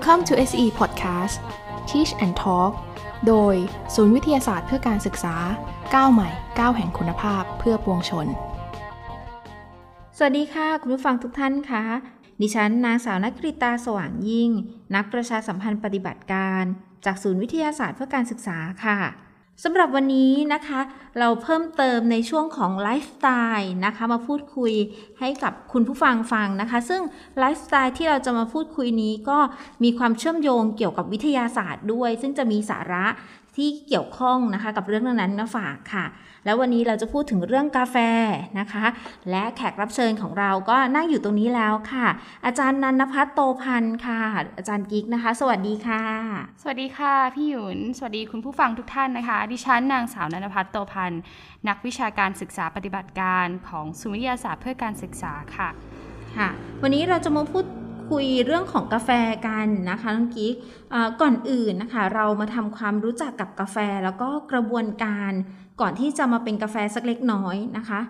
Welcome to SE Podcast Teach and Talk โดยศูนย์วิทยาศาสตร์เพื่อการศึกษาก้าวใหม่ก้าวแห่งคุณภาพเพื่อปวงชน สวัสดีค่ะ คุณผู้ฟังทุกท่านคะดิฉัน นางสาวนักกริตาสว่างยิ่ง นักประชาสัมพันธ์ปฏิบัติการ จากศูนย์วิทยาศาสตร์เพื่อการศึกษาค่ะ สำหรับวันนี้นะคะ เราเพิ่มเติมในช่วงของไลฟ์สไตล์นะคะ มาพูดคุยให้กับคุณผู้ฟังฟังนะคะ ซึ่งไลฟ์สไตล์ที่เราจะมาพูดคุยนี้ก็มีความเชื่อมโยงเกี่ยวกับวิทยาศาสตร์ด้วย ซึ่งจะมีสาระที่เกี่ยวข้องนะคะ กับเรื่องนั้นมาฝากค่ะ แล้ววันนี้เราจะพูดถึงเรื่องกาแฟนะคะ และแขกรับเชิญของเราก็นั่งอยู่ตรงนี้แล้วค่ะ อาจารย์นันพัฒน์โตพันธ์ค่ะ อาจารย์กิ๊กนะคะ สวัสดีค่ะ สวัสดีค่ะพี่หยุน สวัสดีคุณผู้ฟังทุกท่านนะคะ ดิฉันนางสาวนันพัฒน์โตพันธ์นักวิชาการศึกษาปฏิบัติการของศูนย์วิทยาศาสตร์เพื่อการศึกษาค่ะค่ะ วันนี้เราจะมาพูดคุยเรื่องของกาแฟกันนะคะน้องกิ๊กก่อนอื่นนะคะ เรามาทำความรู้จักกับกาแฟแล้วก็กระบวนการ ก่อนที่จะมาเป็นกาแฟสักเล็กน้อยนะคะ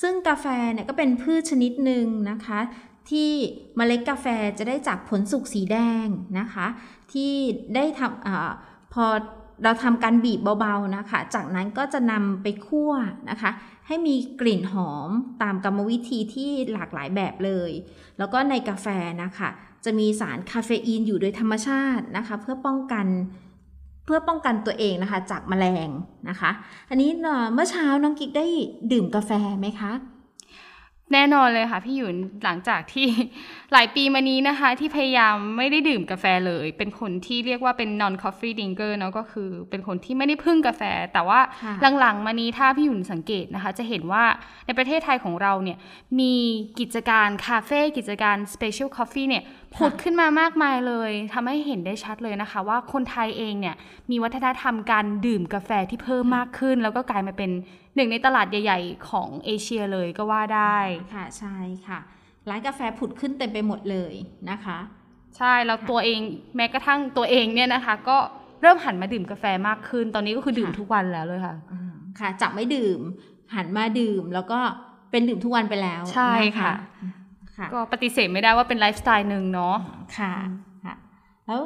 ซึ่งกาแฟเนี่ยก็เป็นพืชชนิดหนึ่งนะคะ ที่เมล็ดกาแฟจะได้จากผลสุกสีแดงนะคะ ที่ได้ทำอพอเราทำการบีบเบาๆนะคะ จากนั้นก็จะนำไปคั่วนะคะ ให้มีกลิ่นหอมตามกรรมวิธีที่หลากหลายแบบเลย แล้วก็ในกาแฟนะคะ จะมีสารคาเฟอีนอยู่โดยธรรมชาตินะคะ เพื่อป้องกัน เพื่อป้องกันตัวเองนะคะ จากแมลงนะคะ อันนี้เมื่อเช้าน้องกิ๊กได้ดื่มกาแฟไหมคะ แน่นอนเลยค่ะพี่หยุนหลังจากที่ หลายปีมานี้นะคะ ที่พยายามไม่ได้ดื่มกาแฟเลย เป็นคนที่เรียกว่าเป็น non coffee drinker เนาะก็คือ เป็นคนที่ไม่ได้พึ่งกาแฟ แต่ว่าหลังๆ มานี้ถ้าพี่หยุนสังเกตนะคะ จะเห็นว่าในประเทศไทยของเราเนี่ยมีกิจการคาเฟ่กิจการ special coffee เนี่ยผุดขึ้นมามากมายเลยทำให้เห็นได้ชัดเลยนะคะ ว่าคนไทยเองเนี่ยมีวัฒนธรรมการดื่มกาแฟที่เพิ่มมากขึ้น แล้วก็กลายมาเป็นหนึ่งในตลาดใหญ่ ๆ ของเอเชียเลยก็ว่าได้ค่ะใช่ค่ะ ร้านกาแฟผุดขึ้นเต็มไปหมดเลยนะคะ ใช่แล้วตัวเองแม้กระทั่งตัวเองเนี่ยนะคะ ก็เริ่มหันมาดื่มกาแฟมากขึ้น ตอนนี้ก็คือดื่มทุกวันแล้วเลยค่ะค่ะจับไม่ดื่ม หันมาดื่มแล้วก็เป็นดื่มทุกวันไปแล้ว ใช่ค่ะก็ปฏิเสธไม่ได้ว่าเป็นไลฟ์สไตล์หนึ่งเนาะค่ะค่ะ แล้ว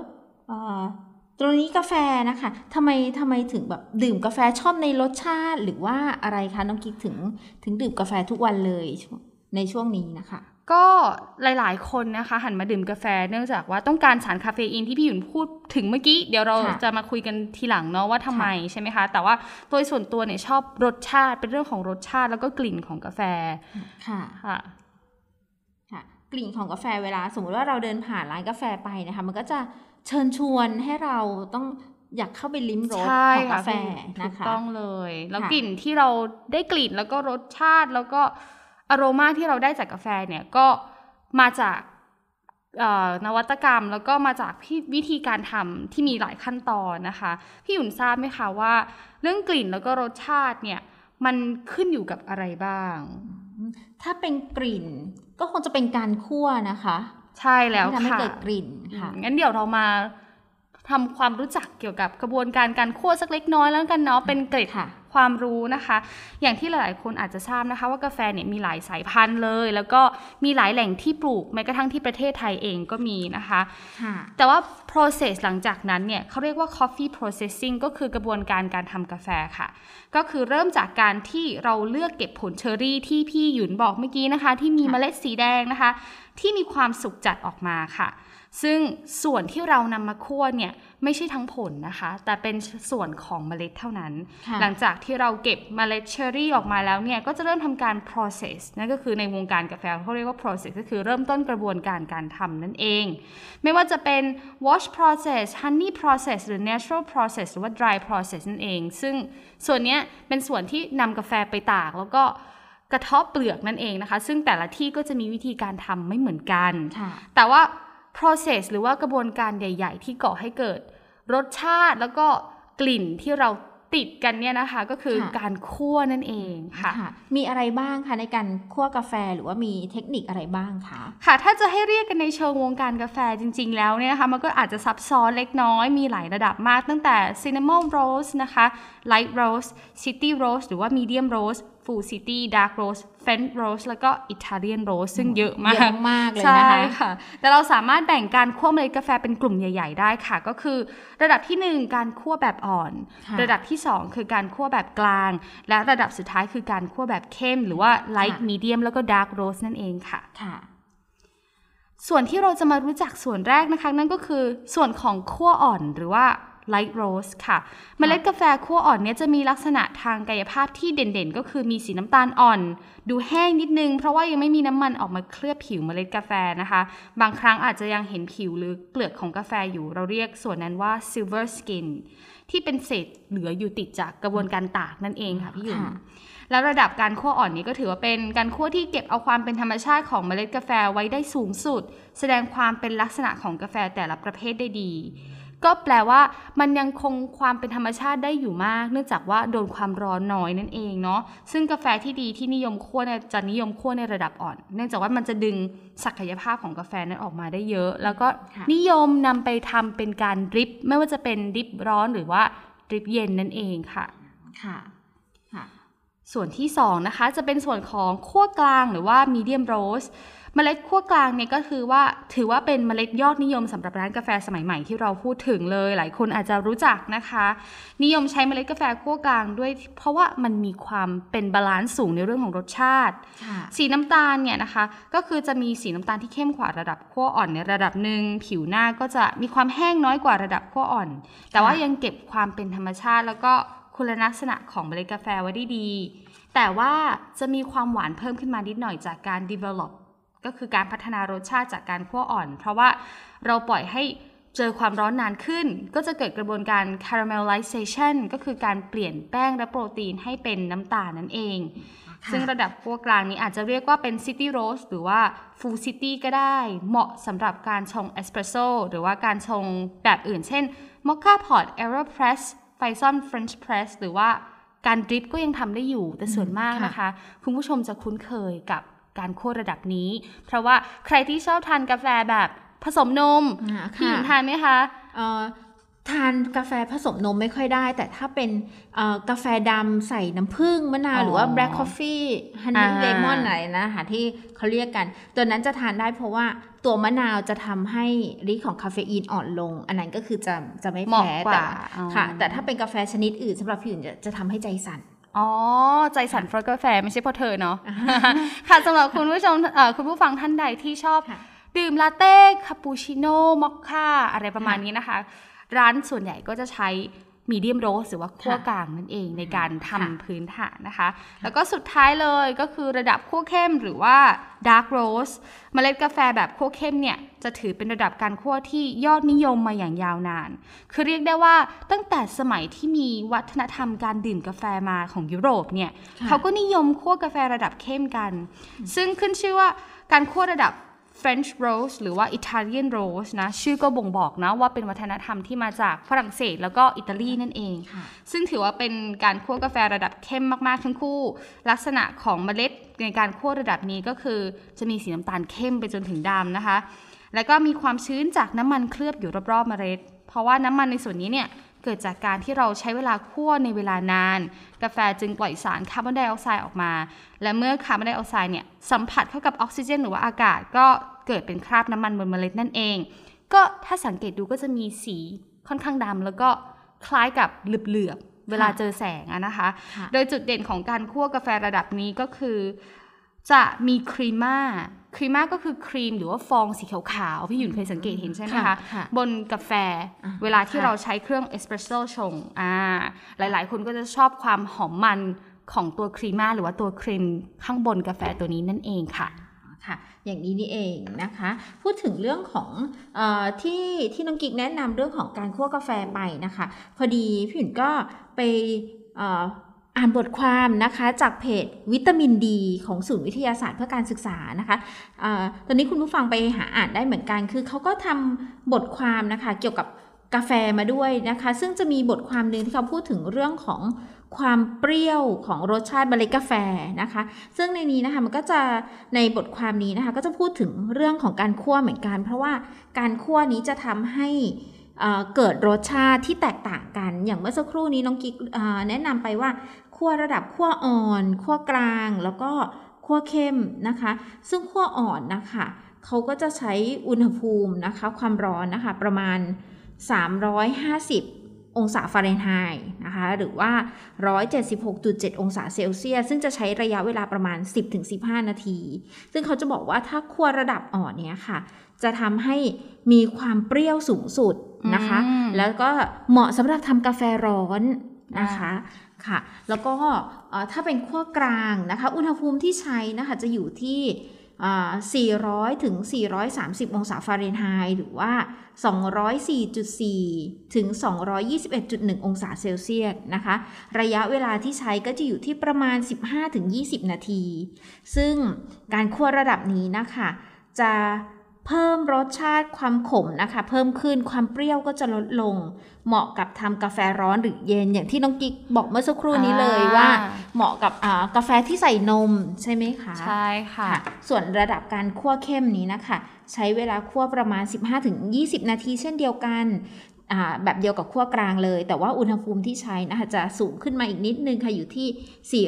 ตรงนี้กาแฟนะคะทำไมทำไมถึงแบบดื่มกาแฟชอบในรสชาติ หรือว่าอะไรคะน้องกิ๊กถึงถึงดื่มกาแฟทุกวันเลยในช่วงนี้นะคะ ก็หลาย ๆ คนนะคะหันมาดื่มกาแฟ เนื่องจากว่าต้องการสารคาเฟอีนที่พี่หยุนพูดถึงเมื่อกี้ เดี๋ยวเราจะมาคุยกันทีหลังเนาะว่าทำไมใช่ไหมคะ แต่ว่าโดยส่วนตัวเนี่ยชอบรสชาติเป็นเรื่องของรสชาติแล้วก็กลิ่นของกาแฟค่ะค่ะค่ะกลิ่นของกาแฟเวลา สมมติว่าเราเดินผ่านร้านกาแฟไปนะคะ มันก็จะเชิญชวนให้เราต้องอยากเข้าไปลิ้มรสของกาแฟนะคะต้องเลย แล้วกลิ่นที่เราได้กลิ่นแล้วก็รสชาติแล้วก็ อโรมาที่เราได้จากกาแฟเนี่ยก็มาจากนวัตกรรมแล้วก็มาจากวิธีการทำที่มีหลายขั้นตอนนะคะ พี่หยุนทราบไหมคะว่า เรื่องกลิ่นแล้วก็รสชาติเนี่ยมันขึ้นอยู่กับอะไรบ้าง ถ้าเป็นกลิ่นก็คงจะเป็นการคั่วนะคะ ใช่แล้วค่ะทำให้เกิดกลิ่นค่ะงั้นเดี๋ยวเรามาทำความรู้จักเกี่ยวกับกระบวนการการคั่วสักเล็กน้อยแล้วกันเนาะเป็นเกร็ด ความรู้นะคะ อย่างที่หลายๆคนอาจจะทราบนะคะว่ากาแฟเนี่ยมีหลายสายพันธุ์เลย แล้วก็มีหลายแหล่งที่ปลูกแม้กระทั่งที่ประเทศไทยเองก็มีนะคะ แต่ว่า process หลังจากนั้นเนี่ยเขาเรียกว่า coffee processing ก็คือกระบวนการการทำกาแฟค่ะ ก็คือเริ่มจากการที่เราเลือกเก็บผลเชอร์รี่ที่พี่หยุนบอกเมื่อกี้นะคะ ที่มีเมล็ดสีแดงนะคะ ที่มีความสุกจัดออกมาค่ะ ซึ่งส่วนที่เรานำมาคั่วเนี่ยไม่ใช่ทั้งผลนะคะ แต่เป็นส่วนของเมล็ดเท่านั้น หลังจากที่เราเก็บเมล็ดเชอร์รี่ออกมาแล้วเนี่ยก็จะเริ่มทำการ process นั่นก็คือในวงการกาแฟเขาเรียกว่า process ก็คือเริ่มต้นกระบวนการการทำนั่นเอง ไม่ว่าจะเป็น wash process honey process หรือ natural process หรือว่า dry process นั่นเอง ซึ่งส่วนนี้เป็นส่วนที่นำกาแฟไปตากแล้วก็กระทบเปลือกนั่นเองนะคะ ซึ่งแต่ละที่ก็จะมีวิธีการทำไม่เหมือนกัน แต่ว่า process หรือว่ากระบวนการใหญ่ ๆ ที่ก่อให้เกิด รสชาติแล้วก็กลิ่นที่เราติดกันเนี่ยนะคะก็คือค่ะการคั่วนั่นเองค่ะค่ะมีอะไรบ้างคะในการคั่วกาแฟหรือว่ามีเทคนิคอะไรบ้างคะค่ะ ถ้าจะให้เรียกกันในเชิงวงการกาแฟจริง ๆ แล้วเนี่ยนะคะมันก็อาจจะซับซ้อนเล็กน้อยมีหลายระดับมากตั้งแต่ cinnamon roast นะคะ light roast city roast หรือว่า medium roast full city dark roast french roast แล้วก็ italian roast ซึ่งเยอะมากเยอะมากเลยใช่นะคะค่ะ แต่เราสามารถแบ่งการคั่วเมล็ดกาแฟเป็นกลุ่มใหญ่ ๆ ได้ค่ะ ก็คือระดับทีหนึ่1 การคั่วแบบอ่อนค่ะระดับที่ 2 คือการคั่วแบบกลาง และระดับสุดท้ายคือการคั่วแบบเข้ม หรือว่า light ค่ะ medium แล้วก็ dark roast นั่นเองค่ะค่ะส่วนที่เราจะมารู้จักส่วนแรกนะคะ นั่นก็คือส่วนของขั้วอ่อนหรือว่า light roast ค่ะ เมล็ดกาแฟขั้วอ่อนเนี้ยจะมีลักษณะทางกายภาพที่เด่นๆ ก็คือมีสีน้ำตาลอ่อน ดูแห้งนิดนึง เพราะว่ายังไม่มีน้ำมันออกมาเคลือบผิวเมล็ดกาแฟนะคะ บางครั้งอาจจะยังเห็นผิวหรือเปลือกของกาแฟอยู่เราเรียกส่วนนั้นว่า silver skin ที่เป็นเศษเหลืออยู่ติดจากกระบวนการตากนั่นเองค่ะพี่หยุนค่ะแล้วระดับการคั่วอ่อนนี้ก็ถือว่าเป็นการคั่วที่เก็บเอาความเป็นธรรมชาติของเมล็ดกาแฟไว้ได้สูงสุด แสดงความเป็นลักษณะของกาแฟแต่ละประเภทได้ดี ก็แปลว่ามันยังคงความเป็นธรรมชาติได้อยู่มาก เนื่องจากว่าโดนความร้อนน้อยนั่นเองเนาะซึ่งกาแฟที่ดีที่นิยมคั่วเนี่ยจะนิยมคั่วในระดับอ่อน เนื่องจากว่ามันจะดึงศักยภาพของกาแฟนั้นออกมาได้เยอะ แล้วก็ค่ะนิยมนำไปทำเป็นการดริป ไม่ว่าจะเป็นดริปร้อนหรือว่าดริปเย็นนั่นเองค่ะค่ะค่ะส่วนที่2นะคะจะเป็นส่วนของขั้วกลางหรือว่า medium roast เมล็ดขั้วกลางเนี่ยก็คือว่าถือว่าเป็นเมล็ดยอดนิยมสำหรับร้านกาแฟสมัยใหม่ที่เราพูดถึงเลย หลายคนอาจจะรู้จักนะคะ นิยมใช้เมล็ดกาแฟคั่วกลางด้วย เพราะว่ามันมีความเป็น balance สูงในเรื่องของรสชาติค่ะสีน้ำตาลเนี่ยนะคะ ก็คือจะมีสีน้ำตาลที่เข้มกว่าระดับคั่วอ่อนในระดับหนึ่งผิวหน้าก็จะมีความแห้งน้อยกว่าระดับคั่วอ่อน แต่ว่ายังเก็บความเป็นธรรมชาติ แล้วก็คุณลักษณะของเมล็ดกาแฟไว้ได้ดี แต่ว่าจะมีความหวานเพิ่มขึ้นมานิดหน่อยจากการ develop ก็คือการพัฒนารสชาติจากการคั่วอ่อน เพราะว่าเราปล่อยให้เจอความร้อนนานขึ้น ก็จะเกิดกระบวนการ caramelization ก็คือการเปลี่ยนแป้งและโปรตีนให้เป็นน้ำตาลนั่นเองค่ะซึ่งระดับคั่วกลางนี้อาจจะเรียกว่าเป็น City Roast หรือว่า Full City ก็ได้ เหมาะสำหรับการชงเอสเปรสโซหรือว่าการชงแบบอื่น เช่น Mocha Pot Aeropress f i s o n French Press หรือว่าการดริปก็ยังทำได้อยู่แต่ส่วนมากค่ะนะคะ คุณผู้ชมจะคุ้นเคยกับ การคั่วระดับนี้ เพราะว่าใครที่ชอบทานกาแฟแบบผสมนมอ่าพี่หค่ะญิงทานไหมคะเอ่อทานกาแฟผสมนมไม่ค่อยได้ แต่ถ้าเป็นเอ่อกาแฟดำใส่น้ำผึ้งมะนาวอ๋อหรือว่า black coffee honey อ่า lemon อะไรนะคะที่เขาเรียกกัน ตัวนั้นจะทานได้เพราะว่าตัวมะนาวจะทำให้ฤทธิ์ของคาเฟอีนอ่อนลง อันนั้นก็คือจะจะไม่เหมาะแพ้กว่าแต่อ๋อค่ะ แต่ถ้าเป็นกาแฟชนิดอื่นสำหรับพี่อื่นจะจะทำให้ใจสั่น อ๋อ ใจสั่นเพราะกาแฟไม่ใช่เพราะเธอเนาะค่ะสำหรับคุณผู้ชมเอ่อคุณผู้ฟังท่านใดที่ชอบค่ะดื่มลาเต้คาปูชิโน่มอคค่าอะไรประมาณนี้นะคะ ร้านส่วนใหญ่ก็จะใช้ medium roast หรือว่าคั่วค่ะกลางนั่นเองในการทำค่ะพื้นฐานนะคะ แล้วก็สุดท้ายเลยก็คือระดับคั่วเข้มหรือว่า dark roast เมล็ดกาแฟแบบคั่วเข้มเนี่ยจะถือเป็นระดับการคั่วที่ยอดนิยมมาอย่างยาวนาน คือเรียกได้ว่าตั้งแต่สมัยที่มีวัฒนธรรมการดื่มกาแฟมาของยุโรปเนี่ยค่ะเขาก็นิยมคั่วกาแฟระดับเข้มกัน ซึ่งขึ้นชื่อว่าการคั่วระดับ French Roast หรือว่า Italian Roast นะ ชื่อก็บ่งบอกนะว่าเป็นวัฒนธรรมที่มาจากฝรั่งเศสแล้วก็อิตาลีนั่นเองค่ะซึ่งถือว่าเป็นการคั่วกาแฟระดับเข้มมาก ๆ ทั้งคู่ ลักษณะของเมล็ดในการคั่วระดับนี้ก็คือจะมีสีน้ำตาลเข้มไปจนถึงดำนะคะ แล้วก็มีความชื้นจากน้ำมันเคลือบอยู่รอบๆเมล็ด เพราะว่าน้ำมันในส่วนนี้เนี่ย เกิดจากการที่เราใช้เวลาคั่วในเวลานาน กาแฟจึงปล่อยสารคาร์บอนไดออกไซด์ออกมา และเมื่อคาร์บอนไดออกไซด์เนี่ยสัมผัสเข้ากับออกซิเจน หรือว่าอากาศก็เกิดเป็นคราบน้ำมันบนเมล็ดนั่นเอง ก็ถ้าสังเกตดูก็จะมีสีค่อนข้างดำแล้วก็คล้ายกับเหลือบๆเวลาเจอแสงอะนะคะค่ะโดยจุดเด่นของการคั่วกาแฟระดับนี้ก็คือ จะมีครีม่า ครีม่าก็คือครีมหรือว่าฟองสีขาวๆพี่หยุ่นเคยสังเกตเห็นใช่ไหมค่ะคะค่ะบนกาแฟอะเวลาที่ค่ะเราใช้เครื่องเอสเปรสโซ่ชงอ่าหลายๆ คนก็จะชอบความหอมมันของตัวครีม่าหรือว่าตัวครีมข้างบนกาแฟตัวนี้นั่นเองค่ะค่ะอย่างนี้นี่เองนะคะ พูดถึงเรื่องของเออที่ที่น้องกิ๊กแนะนำเรื่องของการคั่วกาแฟไปนะคะ พอดีพี่หยุ่นก็ไปเอ่านบทความนะคะจากเพจวิตามินดี ของศูนย์วิทยาศาสตร์เพื่อการศึกษานะคะอตอนนี้คุณผู้ฟังไปหาอ่านได้เหมือนกัน คือเขาก็ทำบทความนะคะเกี่ยวกับกาแฟมาด้วยนะคะ ซึ่งจะมีบทความหนึ่งที่เขาพูดถึงเรื่องของความเปรี้ยวของรสชาติเมล็ดกาแฟนะคะ ซึ่งในนี้นะคะมันก็จะในบทความนี้นะคะ ก็จะพูดถึงเรื่องของการคั่วเหมือนกัน เพราะว่าการคั่วนี้จะทำให้เกิดรสชาติที่แตกต่างกัน อย่างเมื่อสักครู่นี้น้องกิ๊กแนะนำไปว่า คั่วระดับคั่วอ่อนคั่วกลาง แล้วก็คั่วเข้มนะคะ ซึ่งคั่วอ่อนนะคะเขาก็จะใช้อุณหภูมินะคะความร้อนนะคะประมาณ 350องศาฟาเรนไฮต์นะคะ หรือว่า 176.7 องศาเซลเซียส ซึ่งจะใช้ระยะเวลาประมาณ 10-15 นาที ซึ่งเขาจะบอกว่าถ้าคั่วระดับอ่อนเนี้ยค่ะ จะทำให้มีความเปรี้ยวสูงสุดนะคะ แล้วก็เหมาะสำหรับทำกาแฟร้อนนะคะ ค่ะ แล้วก็ถ้าเป็นขั้วกลางนะคะ อุณหภูมิที่ใช้นะคะจะอยู่ที่ 400 ถึง 430 องศาฟาเรนไฮต์หรือว่า 204.4 ถึง 221.1 องศาเซลเซียสนะคะ ระยะเวลาที่ใช้ก็จะอยู่ที่ประมาณ 15 ถึง 20 นาที ซึ่งการคั่วระดับนี้นะคะ จะ เพิ่มรสชาติความขมนะคะ เพิ่มขึ้นความเปรี้ยวก็จะลดลง เหมาะกับทำกาแฟร้อนหรือเย็นอย่างที่น้องกิ๊กบอกเมื่อสักครู่นี้เลยว่า เหมาะกับกาแฟที่ใส่นมใช่ไหมคะใช่ค่ะส่วนระดับการคั่วเข้มนี้นะคะ ใช้เวลาคั่วประมาณ 15-20 นาทีเช่นเดียวกัน แบบเดียวกับขั้วกลางเลย แต่ว่าอุณหภูมิที่ใช้นะคะจะสูงขึ้นมาอีกนิดนึงค่ะ อยู่ที่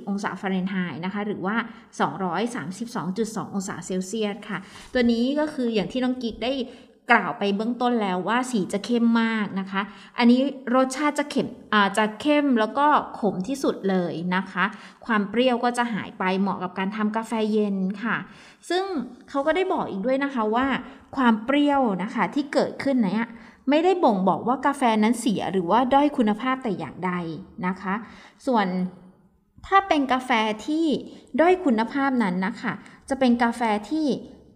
450 องศาฟาเรนไฮต์นะคะ หรือว่า 232.2 องศาเซลเซียสค่ะ ตัวนี้ก็คืออย่างที่น้องกิ๊กได้กล่าวไปเบื้องต้นแล้วว่าสีจะเข้มมากนะคะ อันนี้รสชาติจะเข็มอาจะเข้มแล้วก็ขมที่สุดเลยนะคะ ความเปรี้ยวก็จะหายไปเหมาะกับการทำกาแฟเย็นค่ะ ซึ่งเขาก็ได้บอกอีกด้วยนะคะว่า ความเปรี้ยวนะคะที่เกิดขึ้นเนี่ย ไม่ได้บ่งบอกว่ากาแฟนั้นเสียหรือว่าด้อยคุณภาพแต่อย่างใดนะคะ ส่วนถ้าเป็นกาแฟที่ด้อยคุณภาพนั้นนะคะ จะเป็นกาแฟที่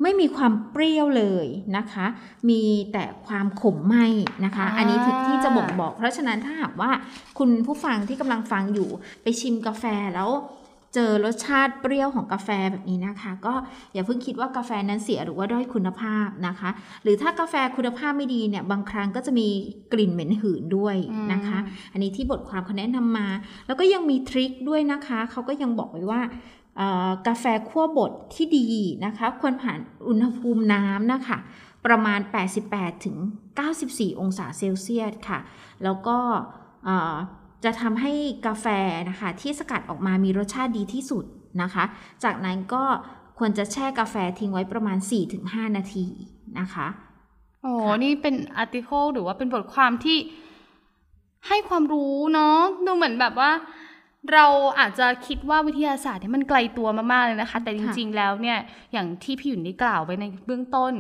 ไม่มีความเปรี้ยวเลยนะคะ มีแต่ความขมไหมนะคะ อันนี้ที่จะบ่งบอก เพราะฉะนั้นถ้าหากว่าคุณผู้ฟังที่กำลังฟังอยู่ไปชิมกาแฟแล้ว เจอรสชาติเปรี้ยวของกาแฟแบบนี้นะคะ ก็อย่าเพิ่งคิดว่ากาแฟนั้นเสียหรือว่าด้อยคุณภาพนะคะ หรือถ้ากาแฟคุณภาพไม่ดีเนี่ยบางครั้งก็จะมีกลิ่นเหม็นหืนด้วยนะคะ อันนี้ที่บทความเขาแนะนำมา แล้วก็ยังมีทริคด้วยนะคะเขาก็ยังบอกไว้ว่ากาแฟขั้วบดที่ดีนะคะ ควรผ่านอุณหภูมิน้ำนะคะ ประมาณ 88 ถึง 94 องศาเซลเซียสค่ะ แล้วก็ จะทำให้กาแฟนะคะที่สกัดออกมามีรสชาติดีที่สุดนะคะ จากนั้นก็ควรจะแช่กาแฟทิ้งไว้ประมาณ 4-5 นาทีนะคะโอ้นี่เป็นอาร์ติเคิลหรือว่าเป็นบทความที่ให้ความรู้เนาะดูเหมือนแบบว่า เราอาจจะคิดว่าวิทยาศาสตร์เนี่ยมันไกลตัวมากๆเลยนะคะ แต่จริงๆแล้วเนี่ยอย่างที่พี่หยุ่นได้กล่าวไว้ในเบื้องต้น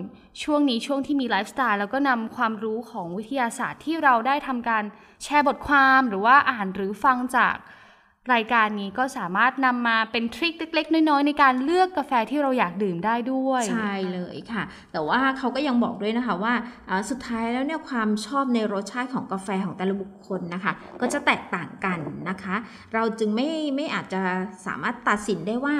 ช่วงนี้ช่วงที่มีไลฟ์สไตล์แล้วก็นำความรู้ของวิทยาศาสตร์ที่เราได้ทำการแชร์บทความหรือว่าอ่านหรือฟังจาก รายการนี้ก็สามารถนำมาเป็นทริคเล็กๆ น้อยๆ ในการเลือกกาแฟที่เราอยากดื่มได้ด้วย ใช่เลยค่ะ แต่ว่าเขาก็ยังบอกด้วยนะคะว่าสุดท้ายแล้วเนี่ยความชอบในรสชาติของกาแฟของแต่ละบุคคลนะคะ ก็จะแตกต่างกันนะคะ เราจึงไม่ไม่อาจจะสามารถตัดสินได้ว่า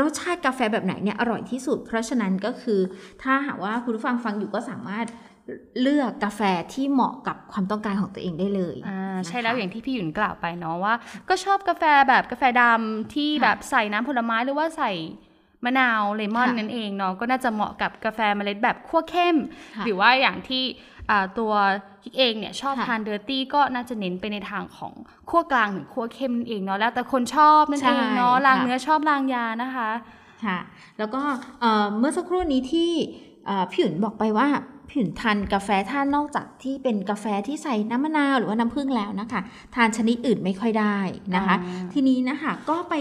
รสชาติกาแฟแบบไหนเนี่ยอร่อยที่สุด เพราะฉะนั้นก็คือถ้าหากว่าคุณผู้ฟังฟังอยู่ก็สามารถ เลือกกาแฟที่เหมาะกับความต้องการของตัวเองได้เลยอ่าใช่แล้วอย่างที่พี่หยุนกล่าวไปเนาะว่า ก็ชอบกาแฟแบบกาแฟดำที่แบบใส่น้ำผลไม้หรือว่าใส่มะนาวเลมอนนั่นเองเนาะก็น่าจะเหมาะกับกาแฟเมล็ดแบบขั้วเข้ม หรือว่าอย่างที่ตัวคิกเองเนี่ยชอบทาน dirty ก็น่าจะเน้นไปในทางของขั้วกลางหรือคั่วเข้มนั่นเองเนาะแล้วแต่คนชอบนั่นเองเนาะลางเนื้อชอบลางยานะคะค่ะแล้วก็เมื่อสักครู่นี้ที่ พี่หยุนบอกไปว่าผิวทานกาแฟท่านนอกจากที่เป็นกาแฟที่ใส่น้ำมะนาวหรือว่าน้ำผึ้งแล้วนะคะ ทานชนิดอื่นไม่ค่อยได้นะคะ ทีนี้นะคะก็ไป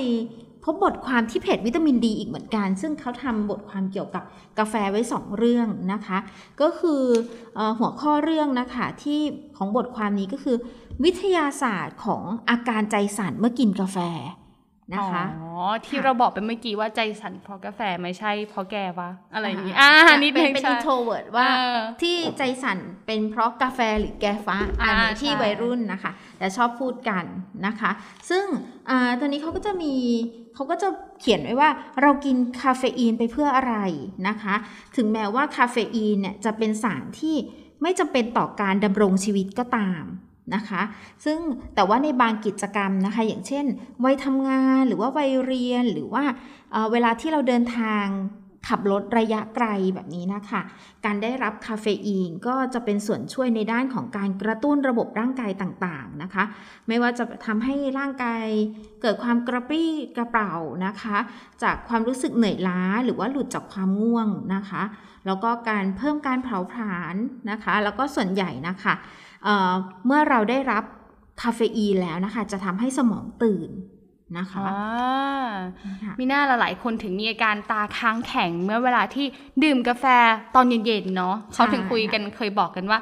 พบบทความที่เพจวิตามินดีอีกเหมือนกัน ซึ่งเขาทำบทความเกี่ยวกับกาแฟไว้ 2 เรื่องนะคะ ก็คืออหัวข้อเรื่องนะคะที่ของบทความนี้ก็คือ วิทยาศาสตร์ของอาการใจสั่นเมื่อกินกาแฟ นะคะอ๋อที่เราบอกไปเมื่อกี้ว่าใจสั่นเพราะกาแฟไม่ใช่เพราะแกวะอะไรอย่างนี้อ่านี่เป็นเป็น intro word ว่าที่ใจสั่นเป็นเพราะกาแฟหรือแกฟะอันนี้ที่วัยรุ่นนะคะ แต่ชอบพูดกันนะคะ ซึ่งอ่าตอนนี้เขาก็จะมีเขาก็จะเขียนไว้ว่าเรากินคาเฟอีนไปเพื่ออะไรนะคะ ถึงแม้ว่าคาเฟอีนเนี่ยจะเป็นสารที่ไม่จำเป็นต่อการดำรงชีวิตก็ตาม นะคะ ซึ่งแต่ว่าในบางกิจกรรมนะคะ อย่างเช่น วัยทำงานหรือว่าวัยเรียนหรือว่าเเวลาที่เราเดินทางขับรถระยะไกลแบบนี้นะคะ การได้รับคาเฟอีนก็จะเป็นส่วนช่วยในด้านของการกระตุ้นระบบร่างกายต่างๆนะคะ ไม่ว่าจะทำให้ร่างกายเกิดความกระปรี้กระเป๋านะคะ จากความรู้สึกเหนื่อยล้าหรือว่าหลุดจากความง่วงนะคะ แล้วก็การเพิ่มการเผาผลาญนะคะ แล้วก็ส่วนใหญ่นะคะ เเมื่อเราได้รับคาเฟอีนแล้วนะคะ จะทำให้สมองตื่นนะคะมีหน้าหลายคนถึงมีอาการตาค้างแข็งเมื่อเวลาที่ดื่มกาแฟตอนเย็นๆเนาะเขาถึงคุยกันเคยบอกกันว่า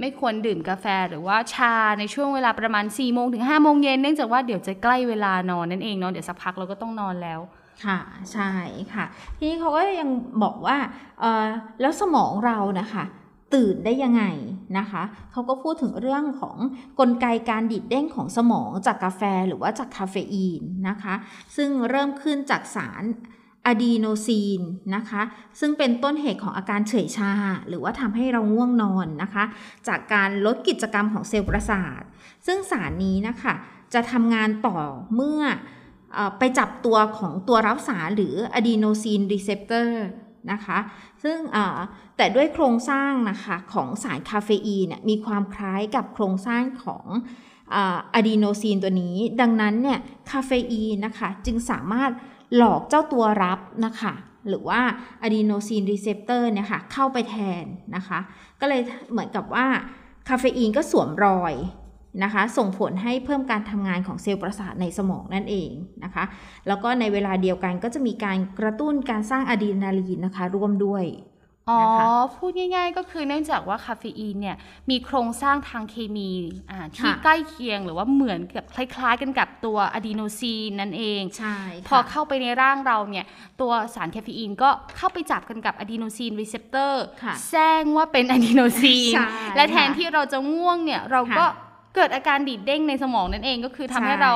ไม่ควรดื่มกาแฟหรือว่าชาในช่วงเวลาประมาณ4ี่โมงถึง5้าโมงเย็นเนื่องจากว่าเดี๋ยวจะใกล้เวลานอนนั่นเองเนาะเดี๋ยวสักพักเราก็ต้องนอนแล้ว ค่ะใช่ค่ะ ทีนี้เขาก็ยังบอกว่าแล้วสมองเรานะคะ ตื่นได้ยังไงนะคะเขาก็พูดถึงเรื่องของกลไกการดีดเด้งของสมองจากกาแฟหรือว่าจากคาเฟอีนนะคะ ซึ่งเริ่มขึ้นจากสารอะดีโนซีนนะคะ ซึ่งเป็นต้นเหตุของอาการเฉยชา หรือว่าทำให้เราง่วงนอนนะคะ จากการลดกิจกรรมของเซลล์ประสาท ซึ่งสารนี้นะคะจะทำงานต่อเมื่ออไปจับตัวของตัวรับสารหรือ adenosine receptor นะคะ ซึ่งแต่ด้วยโครงสร้างนะคะของสารคาเฟอีนมีความคล้ายกับโครงสร้างของอะดีโนซีนตัวนี้ ดังนั้นเนี่ยคาเฟอีนนะคะจึงสามารถหลอกเจ้าตัวรับนะคะหรือว่า adenosine receptor เนี่ยค่ะเข้าไปแทนนะคะ ก็เลยเหมือนกับว่าคาเฟอีนก็สวมรอย นะคะ ส่งผลให้เพิ่มการทำงานของเซลล์ประสาทในสมองนั่นเองนะคะ แล้วก็ในเวลาเดียวกันก็จะมีการกระตุ้นการสร้างอะดรีนาลีนนะคะ ร่วมด้วยอ๋อ พูดง่ายๆ ก็คือเนื่องจากว่าคาเฟอีนเนี่ยมีโครงสร้างทางเคมีที่ใกล้เคียงหรือว่าเหมือนกับคล้ายๆ กันกับตัวอะดีโนซีนนั่นเองใช่พอเข้าไปในร่างเราเนี่ย ตัวสารคาเฟอีนก็เข้าไปจับกันกับ adenosine receptor แสร้งว่าเป็นอะดีโนซีนและแทนที่เราจะง่วงเนี่ย เราก็ เกิดอาการดีดเด้งในสมองนั่นเองก็คือทำให้เรา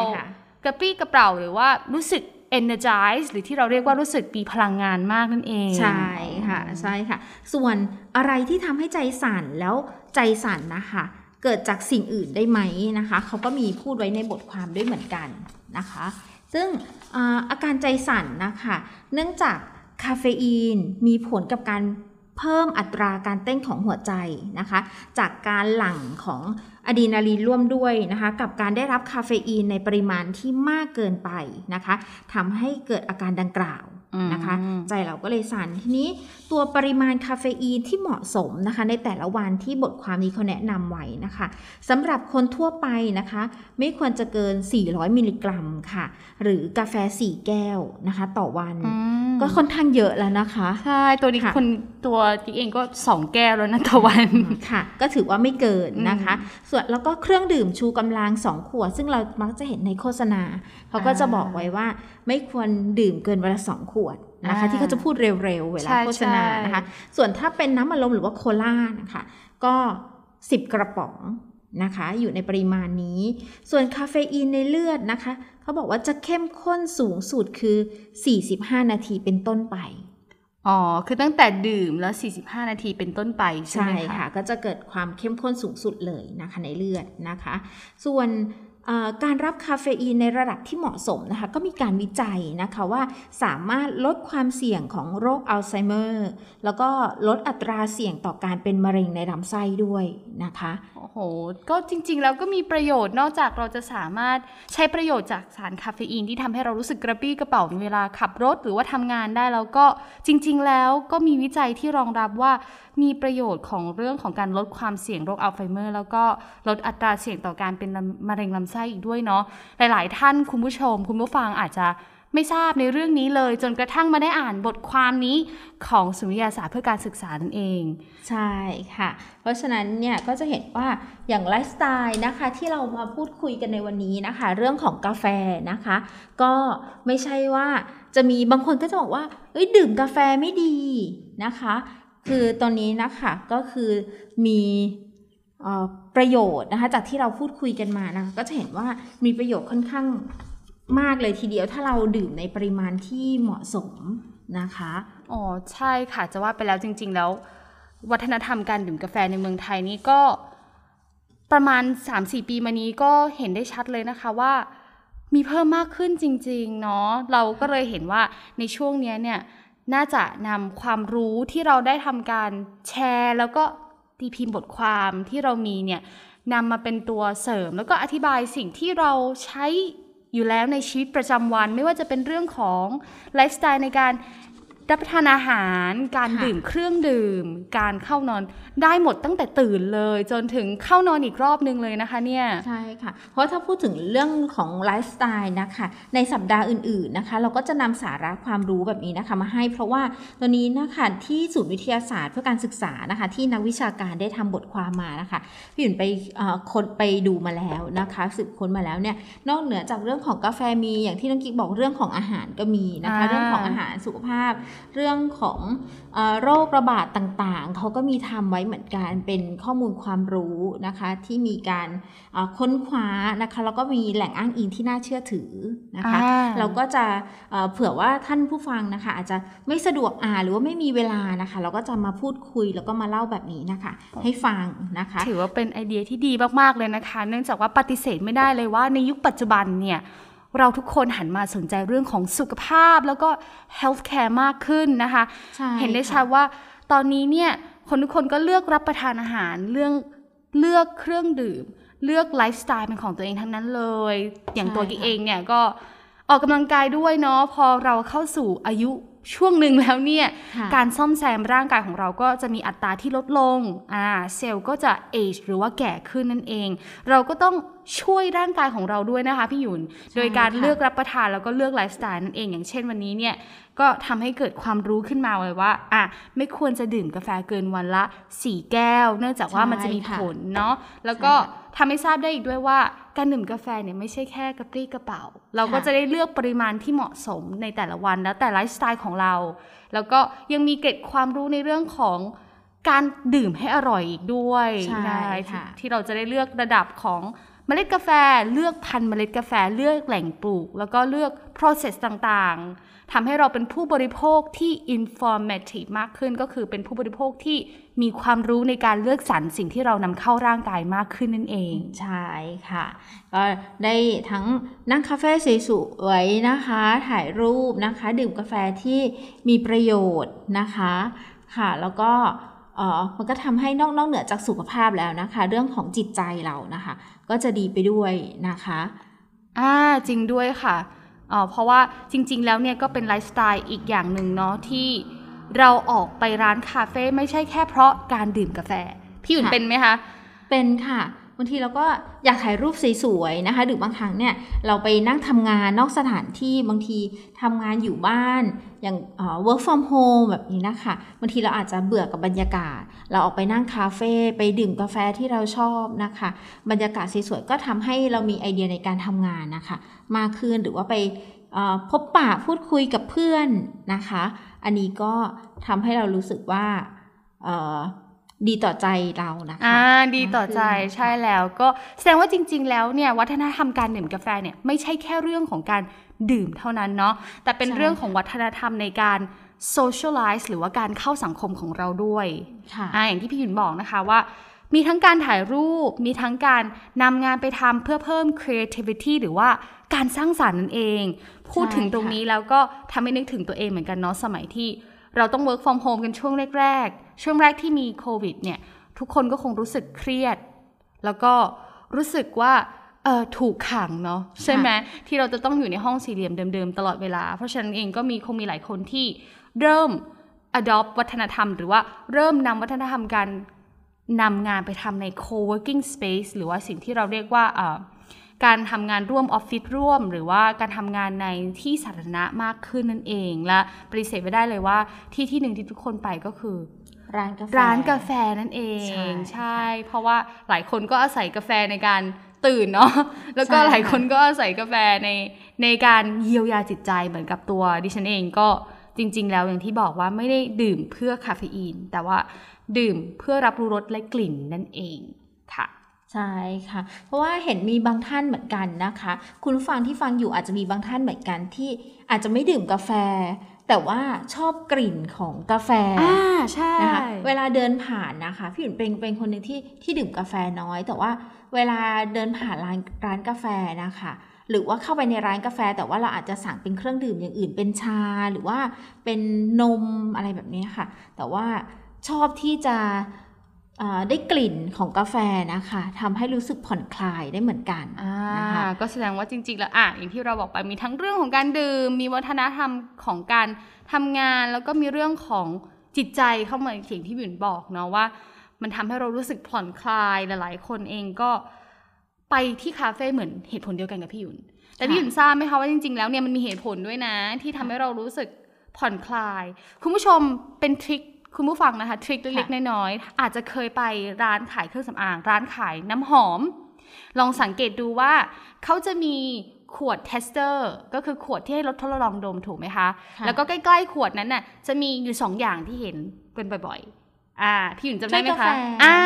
กระปรี้กระเปร่าหรือว่ารู้สึก energize หรือที่เราเรียกว่ารู้สึกมีพลังงานมากนั่นเอง ใช่ค่ะ ใช่ค่ะ ส่วนอะไรที่ทำให้ใจสั่นแล้วใจสั่นนะคะ เกิดจากสิ่งอื่นได้ไหมนะคะ เขาก็มีพูดไว้ในบทความด้วยเหมือนกันนะคะ ซึ่งอาการใจสั่นนะคะ เนื่องจากคาเฟอีนมีผลกับการ เพิ่มอัตราการเต้นของหัวใจนะคะ จากการหลั่งของอะดรีนาลีนร่วมด้วยนะคะ กับการได้รับคาเฟอีนในปริมาณที่มากเกินไปนะคะทำให้เกิดอาการดังกล่าว นะคะ ใจเราก็เลยสั่นทีนี้ตัวปริมาณคาเฟอีนที่เหมาะสมนะคะ ในแต่ละวันที่บทความนี้เขาแนะนำไว้นะคะสำหรับคนทั่วไปนะคะ ไม่ควรจะเกิน 400 มิลลิกรัมค่ะ หรือกาแฟ 4 แก้วนะคะ ต่อวัน ก็ค่อนข้างเยอะแล้วนะคะ ใช่ ตัวนี้คนตัวจิ๊กเองก็ 2 แก้วแล้วนะต่อวันค่ะ ก็ถือว่าไม่เกินนะคะ ส่วนแล้วก็เครื่องดื่มชูกำลัง 2 ขวด ซึ่งเรามักจะเห็นในโฆษณาเขาก็จะบอกไว้ว่าไม่ควรดื่มเกินวันละสองขวดนะคะที่เขาจะพูดเร็วๆเวลาโฆษณานะคะ ส่วนถ้าเป็นน้ำอัดลมหรือว่าโคลานะคะ ก็ 10 กระป๋องนะคะ อยู่ในปริมาณนี้ ส่วนคาเฟอีนในเลือดนะคะเขาบอกว่าจะเข้มข้นสูงสุดคือ 45 นาทีเป็นต้นไปอ๋อ คือตั้งแต่ดื่มแล้ว 45 นาทีเป็นต้นไปใช่ไหมคะ ใช่ค่ะ ก็จะเกิดความเข้มข้นสูงสุดเลยนะคะในเลือดนะคะ ส่วน การรับคาเฟอีนในระดับที่เหมาะสมนะคะก็มีการวิจัยนะคะว่าสามารถลดความเสี่ยงของโรคอัลไซเมอร์แล้วก็ลดอัตราเสี่ยงต่อการเป็นมะเร็งในลำไส้ด้วยนะคะโอ้โหก็จริง ๆ แล้วก็มีประโยชน์นอกจากเราจะสามารถใช้ประโยชน์จากสารคาเฟอีนที่ทำให้เรารู้สึกกระปรี้กระเปร่าเวลาขับรถหรือว่าทำงานได้แล้วก็จริง ๆ แล้วก็มีวิจัยที่รองรับว่า มีประโยชน์ของเรื่องของการลดความเสี่ยงโรคอัลไซเมอร์ แล้วก็ลดอัตราเสี่ยงต่อการเป็นมะเร็งลำไส้อีกด้วยเนาะหลาย ๆ ท่านคุณผู้ชม คุณผู้ฟังอาจจะไม่ทราบในเรื่องนี้เลย จนกระทั่งมาได้อ่านบทความนี้ของสุนิยาศาสตร์เพื่อการศึกษานั่นเอง ใช่ค่ะ เพราะฉะนั้นเนี่ยก็จะเห็นว่าอย่างไลฟ์สไตล์นะคะที่เรามาพูดคุยกันในวันนี้นะคะ เรื่องของกาแฟนะคะ ก็ไม่ใช่ว่าจะมีบางคนก็จะบอกว่าเอ้ยดื่มกาแฟไม่ดีนะคะ คือตอนนี้นะคะก็คือมีประโยชน์นะคะจากที่เราพูดคุยกันมานะะก็จะเห็นว่ามีประโยชน์ค่อนข้างมากเลยทีเดียวถ้าเราดื่มในปริมาณที่เหมาะสมนะคะอ๋อใช่ค่ะจะว่าไปแล้วจริง ๆ แล้ว วัฒนธรรมการดื่มกาแฟในเมืองไทยนี่ก็ประมาณ 3-4 ปีมานี้ก็เห็นได้ชัดเลยนะคะว่า มีเพิ่มมากขึ้นจริง ๆ เนาะเราก็เลยเห็นว่าในช่วงนี้เนี่ย น่าจะนำความรู้ที่เราได้ทำการแชร์ แล้วก็ตีพิมพ์บทความที่เรามีเนี่ยนำมาเป็นตัวเสริม แล้วก็อธิบายสิ่งที่เราใช้อยู่แล้วในชีวิตประจำวัน ไม่ว่าจะเป็นเรื่องของไลฟ์สไตล์ในการ รับประทานอาหาร การดื่มเครื่องดื่ม การเข้านอนได้หมดตั้งแต่ตื่นเลย จนถึงเข้านอนอีกรอบนึงเลยนะคะเนี่ยใช่ค่ะ เพราะถ้าพูดถึงเรื่องของไลฟ์สไตล์นะคะในสัปดาห์อื่นๆนะคะ เราก็จะนำสาระความรู้แบบนี้นะคะมาให้ เพราะว่าตอนนี้นะคะที่ศูนย์วิทยาศาสตร์เพื่อการศึกษานะคะ ที่นักวิชาการได้ทำบทความมานะคะพี่หยุ่นไปค้นไปดูมาแล้วนะคะสืบค้นมาแล้วเนี่ยนอกเหนือจากเรื่องของกาแฟมีอย่างที่น้องกิ๊กบอกเรื่องของอาหารก็มีนะคะ เรื่องของอาหารสุขภาพเรื่องของโรคระบาดต่างๆ เขาก็มีทำไว้เหมือนกันเป็นข้อมูลความรู้นะคะที่มีการค้นคว้านะคะแล้วก็มีแหล่งอ้างอิงที่น่าเชื่อถือนะคะเราก็จะเผื่อว่าท่านผู้ฟังนะคะอาจจะไม่สะดวกอ่านหรือว่าไม่มีเวลานะคะ เราก็จะมาพูดคุยแล้วก็มาเล่าแบบนี้นะคะ ให้ฟังนะคะ ถือว่าเป็นไอเดียที่ดีมากๆเลยนะคะ เนื่องจากว่าปฏิเสธไม่ได้เลยว่าในยุคปัจจุบันเนี่ย เราทุกคนหันมาสนใจเรื่องของสุขภาพแล้วก็ healthcare มากขึ้นนะคะ เห็นได้ชัดว่าตอนนี้เนี่ยคนทุกคนก็เลือกรับประทานอาหารเรื่องเลือกเครื่องดื่ม เลือกไลฟ์สไตล์เป็นของตัวเองทั้งนั้นเลย อย่างตัวกิ๊กเองเนี่ยก็ออกกำลังกายด้วยเนาะพอเราเข้าสู่อายุช่วงหนึ่งแล้วเนี่ย การซ่อมแซมร่างกายของเราก็จะมีอัตราที่ลดลงอ่าเซลล์ก็จะเอจหรือว่าแก่ขึ้นนั่นเอง เราก็ต้อง ช่วยร่างกายของเราด้วยนะคะพี่หยุน โดยการเลือกรับประทานแล้วก็เลือกไลฟ์สไตล์นั่นเองอย่างเช่นวันนี้เนี่ยก็ทำให้เกิดความรู้ขึ้นมาเลยว่าอะไม่ควรจะดื่มกาแฟเกินวันละ 4 แก้ว เนื่องจากว่ามันจะมีผลเนาะแล้วก็ทำให้ทราบได้อีกด้วยว่าการดื่มกาแฟเนี่ยไม่ใช่แค่กระปรี้กระเปร่า เราก็จะได้เลือกปริมาณที่เหมาะสมในแต่ละวันแล้วแต่ไลฟ์สไตล์ของเรา แล้วก็ยังมีเกร็ดความรู้ในเรื่องของการดื่มให้อร่อยอีกด้วยใช่ที่เราจะได้เลือกระดับของ เมล็ดกาแฟเลือกพันธุ์เมล็ดกาแฟเลือกแหล่งปลูก แล้วก็เลือก process ต่างๆทำให้เราเป็นผู้บริโภคที่ informative มากขึ้น ก็คือเป็นผู้บริโภคที่มีความรู้ในการเลือกสรรสิ่งที่เรานำเข้าร่างกายมากขึ้นนั่นเอง ใช่ค่ะ ก็ได้ทั้งนั่งคาเฟ่สวยๆนะคะ ถ่ายรูปนะคะ ดื่มกาแฟที่มีประโยชน์นะคะ ค่ะแล้วก็ มันก็ทำให้นอกนอกเหนือจากสุขภาพแล้วนะคะ เรื่องของจิตใจเรานะคะ ก็จะดีไปด้วยนะคะอ่าจริงด้วยค่ะเเพราะว่าจริง ๆ แล้วเนี่ยก็เป็นไลฟ์สไตล์อีกอย่างหนึ่งเนาะที่เราออกไปร้านคาเฟ่ไม่ใช่แค่เพราะการดื่มกาแฟ พี่หยุ่นเป็นไหมคะ เป็นค่ะ บางทีเราก็อยากถ่ายรูปสวยๆนะคะ หรือบางครั้งเนี่ยเราไปนั่งทำงานนอกสถานที่บางทีทำงานอยู่บ้านอย่าง work from home แบบนี้นะคะบางทีเราอาจจะเบื่อกับบรรยากาศ เราออกไปนั่งคาเฟ่ไปดื่มกาแฟที่เราชอบนะคะ บรรยากาศสวยๆก็ทำให้เรามีไอเดียในการทำงานนะคะ มากขึ้นหรือว่าไปพบปะพูดคุยกับเพื่อนนะคะ อันนี้ก็ทำให้เรารู้สึกว่า ดีต่อใจเรานะคะอ่าดีต่อใจใช่แล้วก็แสดงว่าจริง ๆ แล้วเนี่ยวัฒนธรรมการดื่มกาแฟเนี่ยไม่ใช่แค่เรื่องของการดื่มเท่านั้นเนาะแต่เป็นเรื่องของวัฒนธรรมในการ socialize หรือว่าการเข้าสังคมของเราด้วยอ่าอย่างที่พี่หยุนบอกนะคะว่า มีทั้งการถ่ายรูป มีทั้งการนำงานไปทำเพื่อเพิ่ม creativity หรือว่าการสร้างสารรค์นั่นเอง พูดถึงตรงนี้แล้วก็ทำให้นึกถึงตัวเองเหมือนกันเนาะสมัยที่ เราต้อง work from home กันช่วงแรกๆ ช่วงแรกที่มีโควิดเนี่ย ทุกคนก็คงรู้สึกเครียด แล้วก็รู้สึกว่าเออถูกขังเนาะใช่ไหมที่เราจะต้องอยู่ในห้องสี่เหลี่ยมเดิมๆ ตลอดเวลา เพราะฉะนั้นเองก็มีคงมีหลายคนที่เริ่ม adopt วัฒนธรรม หรือว่าเริ่มนำวัฒนธรรมการนำงานไปทำใน co-working space หรือว่าสิ่งที่เราเรียกว่า การทำงานร่วมออฟฟิศร่วม หรือว่าการทำงานในที่สาธารณะมากขึ้นนั่นเอง และปฏิเสธไม่ได้เลยว่าที่ที่หนึ่งที่ทุกคนไปก็คือร้านกาแฟร้านกาแฟนั่นเองใช่ใช่ เพราะว่าหลายคนก็อาศัยกาแฟในการตื่นเนาะแล้วก็หลายคนก็อาศัยกาแฟในในการเยียวยาจิตใจเหมือนกับตัวดิฉันเองก็จริง ๆ แล้วอย่างที่บอกว่าไม่ได้ดื่มเพื่อคาเฟอีน แต่ว่าดื่มเพื่อรับรู้รสและกลิ่นนั่นเองค่ะ ใช่ค่ะ เพราะว่าเห็นมีบางท่านเหมือนกันนะคะ คุณฟังที่ฟังอยู่อาจจะมีบางท่านเหมือนกันที่อาจจะไม่ดื่มกาแฟ แต่ว่าชอบกลิ่นของกาแฟอ่าใช่นะคะเวลาเดินผ่านนะคะพี่หยุนเป็นเป็นคนหนึ่งที่ที่ดื่มกาแฟน้อย แต่ว่าเวลาเดินผ่านร้านร้านกาแฟนะคะหรือว่าเข้าไปในร้านกาแฟ แต่ว่าเราอาจจะสั่งเป็นเครื่องดื่มอย่างอื่นเป็นชาหรือว่าเป็นนมอะไรแบบนี้ค่ะ แต่ว่าชอบที่จะอ่า ได้กลิ่นของกาแฟนะคะทำให้รู้สึกผ่อนคลายได้เหมือนกันอ่านะคะก็แสดงว่าจริง ๆ แล้วอะอย่างที่เราบอกไปมีทั้งเรื่องของการดื่ม มีวัฒนธรรมของการทำงาน แล้วก็มีเรื่องของจิตใจเข้ามาอย่างที่บิวบอกเนาะว่า มันทำให้เรารู้สึกผ่อนคลายหลาย ๆ คนเองก็ไปที่คาเฟ่เหมือนเหตุผลเดียวกันกับพี่หยุน แต่พี่หยุนทราบไหมคะว่าจริง ๆ แล้วเนี่ยมันมีเหตุผลด้วยนะ ที่ทำให้เรารู้สึกผ่อนคลาย คุณผู้ชมเป็น trick คุณผู้ฟังนะคะ trick เล็กๆน้อยๆอาจจะเคยไปร้านขายเครื่องสำอาง ร้านขายน้ำหอม ลองสังเกตดูว่าเขาจะมีขวด tester ก็คือขวดที่ให้เราทดลองดมถูกไหมคะค่ะแล้วก็ใกล้ๆขวดนั้นน่ะจะมีอยู่สองอย่างที่เห็นเป็นบ่อยๆ อ่าพี่หยุนจำได้ไหมถ้วยกาคะแฟอ่า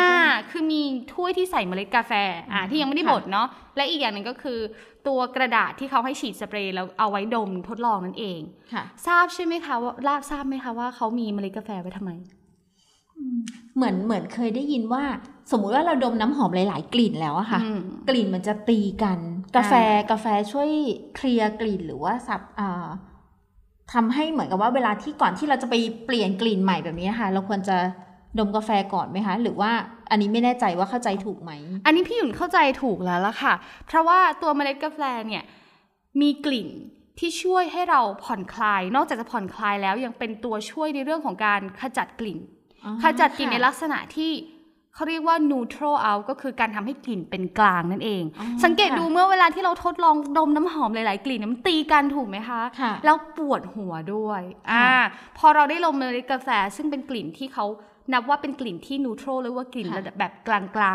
คือมีถ้วยที่ใส่เมล็ดกาแฟอ่าที่ยังไม่ได้ค่ะบดเนาะและอีกอย่างหนึ่งก็คือ ตัวกระดาษที่เขาให้ฉีดสเปรย์แล้วเอาไว้ดมทดลองนั่นเองค่ะทราบใช่ไหมคะว่าลาบทราบไหมคะว่าเขามีเมล็ดกาแฟไว้ทำไมเหมือนเหมือนเคยได้ยินว่า สมมุติว่าเราดมน้ำหอมหลาย ๆ กลิ่นแล้วอะค่ะอืมกลิ่นมันจะตีกัน กาแฟกาแฟช่วยเคลียร์กลิ่นหรือว่าสับอ่าทำให้เหมือนกับว่าเวลาที่ก่อนที่เราจะไปเปลี่ยนกลิ่นใหม่แบบนี้ค่ะ เราควรจะ ดมกาแฟก่อนไหมคะ หรือว่าอันนี้ไม่แน่ใจว่าเข้าใจถูกไหม อันนี้พี่หยุนเข้าใจถูกแล้วล่ะค่ะ เพราะว่าตัวเมล็ดกาแฟเนี่ยมีกลิ่นที่ช่วยให้เราผ่อนคลาย นอกจากจะผ่อนคลายแล้วยังเป็นตัวช่วยในเรื่องของการขจัดกลิ่นอ๋อขจัดกลิ่นค่ะในลักษณะที่เขาเรียกว่า neutral out ก็คือการทำให้กลิ่นเป็นกลางนั่นเองอ๋อสังเกตค่ะดูเมื่อเวลาที่เราทดลองดมน้ำหอมหลาย ๆ กลิ่นเนี่ยมันตีกันถูกไหมคะค่ะแล้วปวดหัวด้วยค่ะอ่าพอเราได้ลมเมล็ดกาแฟซึ่งเป็นกลิ่นที่เขา นับว่าเป็นกลิ่นที่นูโตรหรือว่ากลิ่นค่ะระดับแบบกลางค่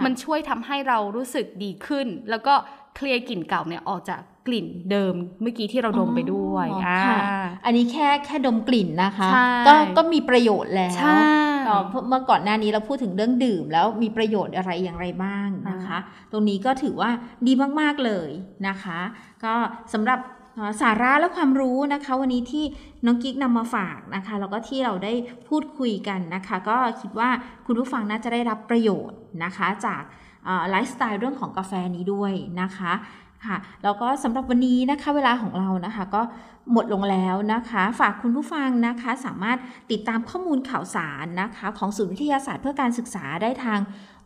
ะๆมันช่วยทำให้เรารู้สึกดีขึ้น แล้วก็เคลียร์กลิ่นเก่าเนี่ยออกจากกลิ่นเดิมเมื่อกี้ที่เราดมไปด้วยอ๋ออ่าค่ะอันนี้แค่แค่ดมกลิ่นนะคะใช่ก็ก็มีประโยชน์แล้วใช่เอ่อเพราะเมื่อก่อนหน้านี้เราพูดถึงเรื่องดื่ม แล้วมีประโยชน์อะไรอย่างไรบ้างนะคะ ตรงนี้ก็ถือว่าดีมากๆเลยนะคะ ก็สำหรับเอ่อสาระและความรู้นะคะ วันนี้ที่ น้องกิ๊กนำมาฝากนะคะแล้วก็ที่เราได้พูดคุยกันนะคะ ก็คิดว่าคุณผู้ฟังน่าจะได้รับประโยชน์นะคะจากไลฟ์สไตล์เรื่องของกาแฟนี้ด้วยนะคะค่ะแล้วก็สำหรับวันนี้นะคะเวลาของเรานะคะก็หมดลงแล้วนะคะ ฝากคุณผู้ฟังนะคะสามารถติดตามข้อมูลข่าวสารนะคะของศูนย์วิทยาศาสตร์เพื่อการศึกษาได้ทาง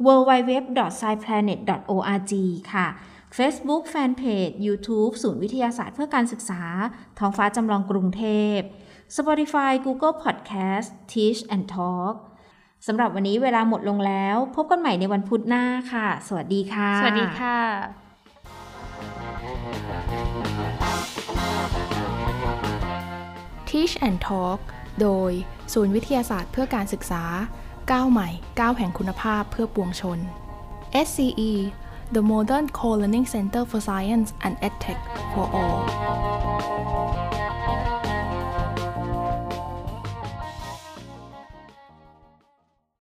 www.sciplanet.org ค่ะ Facebook Fanpage YouTube ศูนย์วิทยาศาสตร์เพื่อการศึกษา ท้องฟ้าจำลองกรุงเทพ Spotify Google Podcast Teach and Talk สำหรับวันนี้เวลาหมดลงแล้ว พบกันใหม่ในวันพุธหน้าค่ะ สวัสดีค่ะ สวัสดีค่ะ Teach and Talk โดย ศูนย์วิทยาศาสตร์เพื่อการศึกษาก้าวใหม่ก้าวแห่งคุณภาพเพื่อปวงชน SCE The Modern Co-Learning Center for Science and EdTech for All